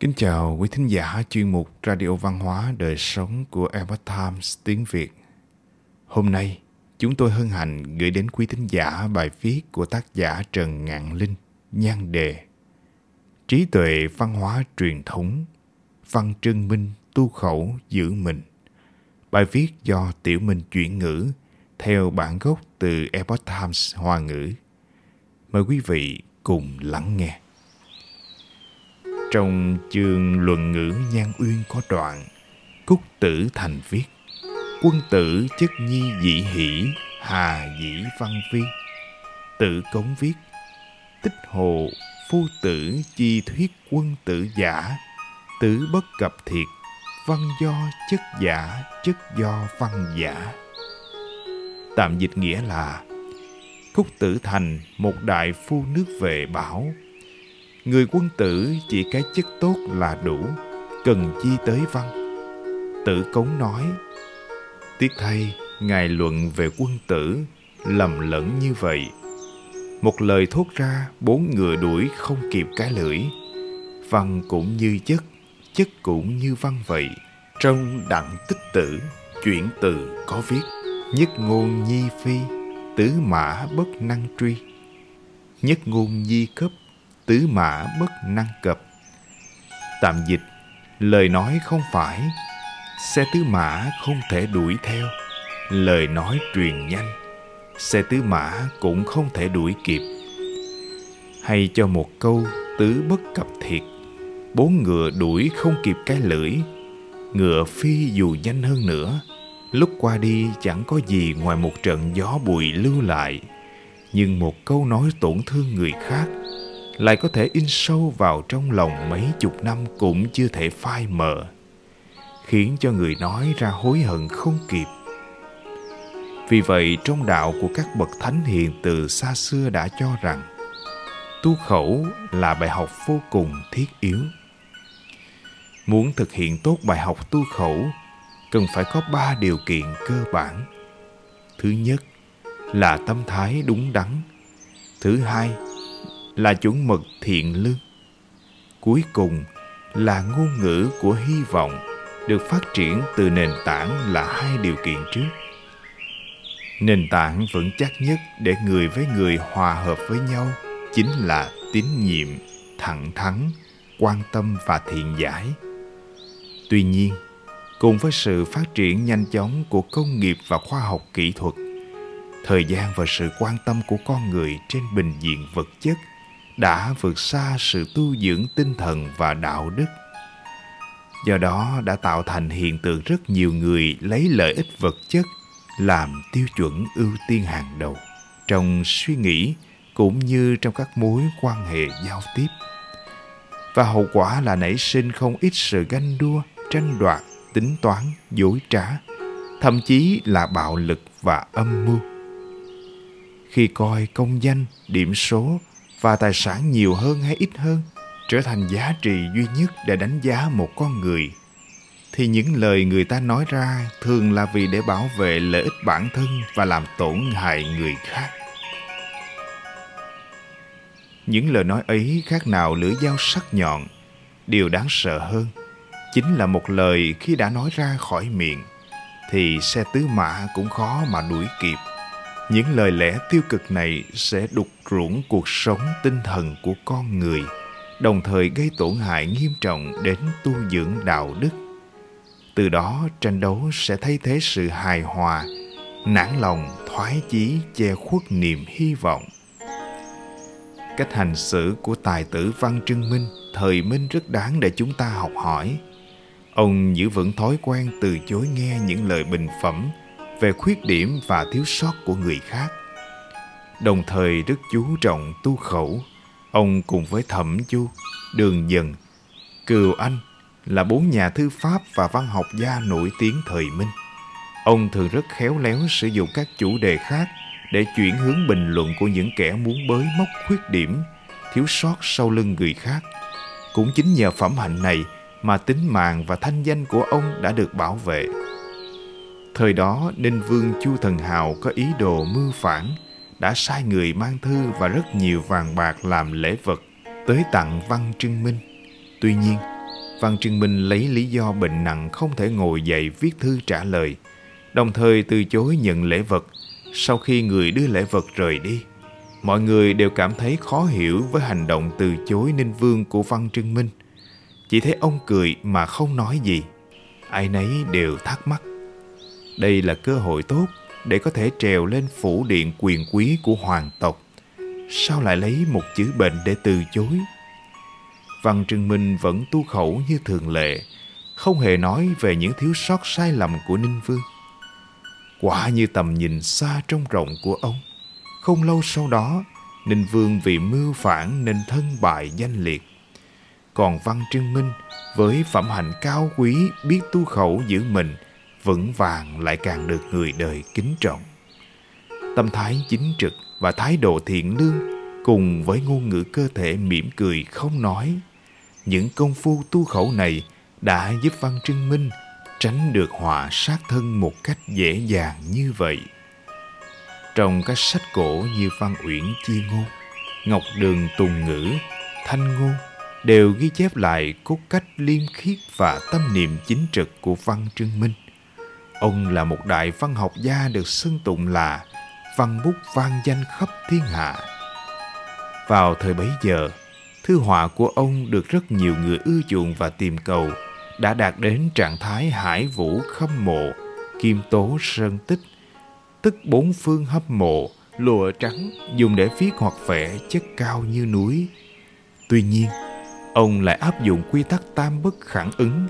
Kính chào quý thính giả chuyên mục Radio Văn hóa Đời Sống của Epoch Times tiếng Việt. Hôm nay, chúng tôi hân hạnh gửi đến quý thính giả bài viết của tác giả Trần Ngạn Linh, nhan đề Trí tuệ văn hóa truyền thống, văn trưng minh tu khẩu giữ mình. Bài viết do Tiểu Minh chuyển ngữ theo bản gốc từ Epoch Times Hoa ngữ. Mời quý vị cùng lắng nghe. Trong chương luận ngữ Nhan Uyên có đoạn, Cúc tử thành viết, Quân tử chất nhi dị hỷ, Hà dĩ văn vi. Tử cống viết, Tích hồ, phu tử chi thuyết quân tử giả Tử bất cập thiệt, Văn do chất giả, Chất do văn giả. Tạm dịch nghĩa là, Cúc tử thành một đại phu nước về bảo Người quân tử chỉ cái chức tốt là đủ, cần chi tới văn. Tử Cống nói, Tiếc thay, Ngài luận về quân tử, lầm lẫn như vậy. Một lời thốt ra, bốn ngựa đuổi không kịp cái lưỡi. Văn cũng như chất, chất cũng như văn vậy. Trong đặng tích tử, chuyển từ có viết, nhất ngôn nhi phi, tứ mã bất năng truy. Nhất ngôn nhi cấp, tứ mã bất năng cập. Tạm dịch, lời nói không phải, xe tứ mã không thể đuổi theo, lời nói truyền nhanh, xe tứ mã cũng không thể đuổi kịp. Hay cho một câu tứ bất cập thiệt, bốn ngựa đuổi không kịp cái lưỡi, ngựa phi dù nhanh hơn nữa, lúc qua đi chẳng có gì ngoài một trận gió bụi lưu lại, nhưng một câu nói tổn thương người khác lại có thể in sâu vào trong lòng mấy chục năm cũng chưa thể phai mờ, khiến cho người nói ra hối hận không kịp. Vì vậy, trong đạo của các bậc thánh hiền từ xa xưa đã cho rằng, tu khẩu là bài học vô cùng thiết yếu. Muốn thực hiện tốt bài học tu khẩu, cần phải có ba điều kiện cơ bản. Thứ nhất là tâm thái đúng đắn. Thứ hai là chuẩn mực thiện lương. Cuối cùng là ngôn ngữ của hy vọng được phát triển từ nền tảng là hai điều kiện trước. Nền tảng vững chắc nhất để người với người hòa hợp với nhau chính là tín nhiệm, thẳng thắn, quan tâm và thiện giải. Tuy nhiên, cùng với sự phát triển nhanh chóng của công nghiệp và khoa học kỹ thuật, thời gian và sự quan tâm của con người trên bình diện vật chất đã vượt xa sự tu dưỡng tinh thần và đạo đức. Do đó đã tạo thành hiện tượng rất nhiều người lấy lợi ích vật chất làm tiêu chuẩn ưu tiên hàng đầu trong suy nghĩ cũng như trong các mối quan hệ giao tiếp. Và hậu quả là nảy sinh không ít sự ganh đua, tranh đoạt, tính toán, dối trá, thậm chí là bạo lực và âm mưu. Khi coi công danh, điểm số và tài sản nhiều hơn hay ít hơn trở thành giá trị duy nhất để đánh giá một con người. Thì những lời người ta nói ra thường là vì để bảo vệ lợi ích bản thân và làm tổn hại người khác. Những lời nói ấy khác nào lưỡi dao sắc nhọn. Điều đáng sợ hơn chính là một lời khi đã nói ra khỏi miệng thì xe tứ mã cũng khó mà đuổi kịp những lời lẽ tiêu cực này sẽ đục ruỗng cuộc sống tinh thần của con người, đồng thời gây tổn hại nghiêm trọng đến tu dưỡng đạo đức. Từ đó, tranh đấu sẽ thay thế sự hài hòa, nản lòng, thoái chí, che khuất niềm hy vọng. Cách hành xử của tài tử văn trưng minh, thời minh rất đáng để chúng ta học hỏi. Ông giữ vững thói quen từ chối nghe những lời bình phẩm về khuyết điểm và thiếu sót của người khác. Đồng thời rất chú trọng tu khẩu, ông cùng với thẩm chu, đường dần, cừu anh là bốn nhà thư pháp và văn học gia nổi tiếng thời minh. Ông thường rất khéo léo sử dụng các chủ đề khác để chuyển hướng bình luận của những kẻ muốn bới móc khuyết điểm, thiếu sót sau lưng người khác. Cũng chính nhờ phẩm hạnh này mà tính mạng và thanh danh của ông đã được bảo vệ. Thời đó Ninh Vương Chu Thần Hào có ý đồ mưu phản, đã sai người mang thư và rất nhiều vàng bạc làm lễ vật tới tặng Văn Trưng Minh. Tuy nhiên, Văn Trưng Minh lấy lý do bệnh nặng không thể ngồi dậy viết thư trả lời, đồng thời từ chối nhận lễ vật sau khi người đưa lễ vật rời đi. Mọi người đều cảm thấy khó hiểu với hành động từ chối Ninh Vương của Văn Trưng Minh. Chỉ thấy ông cười mà không nói gì. Ai nấy đều thắc mắc. Đây là cơ hội tốt để có thể trèo lên phủ điện quyền quý của hoàng tộc. Sao lại lấy một chữ bệnh để từ chối? Văn Trưng Minh vẫn tu khẩu như thường lệ, không hề nói về những thiếu sót sai lầm của Ninh Vương. Quả như tầm nhìn xa trong rộng của ông. Không lâu sau đó, Ninh Vương vì mưu phản nên thân bại danh liệt. Còn Văn Trưng Minh với phẩm hạnh cao quý biết tu khẩu giữ mình vững vàng lại càng được người đời kính trọng. Tâm thái chính trực và thái độ thiện lương cùng với ngôn ngữ cơ thể mỉm cười không nói. Những công phu tu khẩu này đã giúp Văn Trưng Minh tránh được họa sát thân một cách dễ dàng như vậy. Trong các sách cổ như Văn Uyển Chi Ngôn, Ngọc Đường Tùng Ngữ, Thanh Ngôn đều ghi chép lại cốt cách liêm khiết và tâm niệm chính trực của Văn Trưng Minh. Ông là một đại văn học gia được xưng tụng là văn bút vang danh khắp thiên hạ. Vào thời bấy giờ, thư họa của ông được rất nhiều người ưa chuộng và tìm cầu, đã đạt đến trạng thái hải vũ khâm mộ, kim tố sơn tích, tức bốn phương hấp mộ, lụa trắng dùng để viết hoặc vẽ chất cao như núi. Tuy nhiên, ông lại áp dụng quy tắc tam bất khẳng ứng,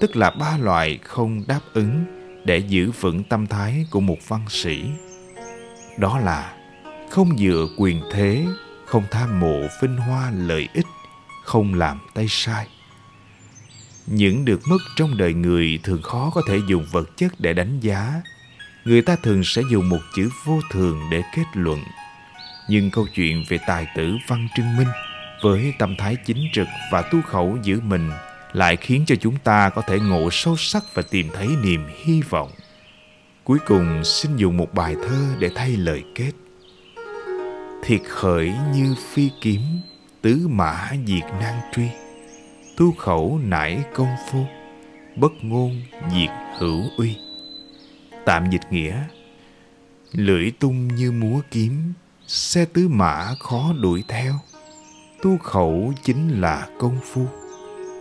tức là ba loại không đáp ứng để giữ vững tâm thái của một văn sĩ. Đó là không dựa quyền thế, không tham mộ vinh hoa lợi ích, không làm tay sai. Những được mất trong đời người thường khó có thể dùng vật chất để đánh giá. Người ta thường sẽ dùng một chữ vô thường để kết luận. Nhưng câu chuyện về tài tử Văn Trưng Minh với tâm thái chính trực và tu khẩu giữ mình lại khiến cho chúng ta có thể ngộ sâu sắc và tìm thấy niềm hy vọng. Cuối cùng xin dùng một bài thơ để thay lời kết. Thiệt khởi như phi kiếm, tứ mã diệt nan truy. Tu khẩu nải công phu, bất ngôn diệt hữu uy. Tạm dịch nghĩa, lưỡi tung như múa kiếm, xe tứ mã khó đuổi theo. Tu khẩu chính là công phu,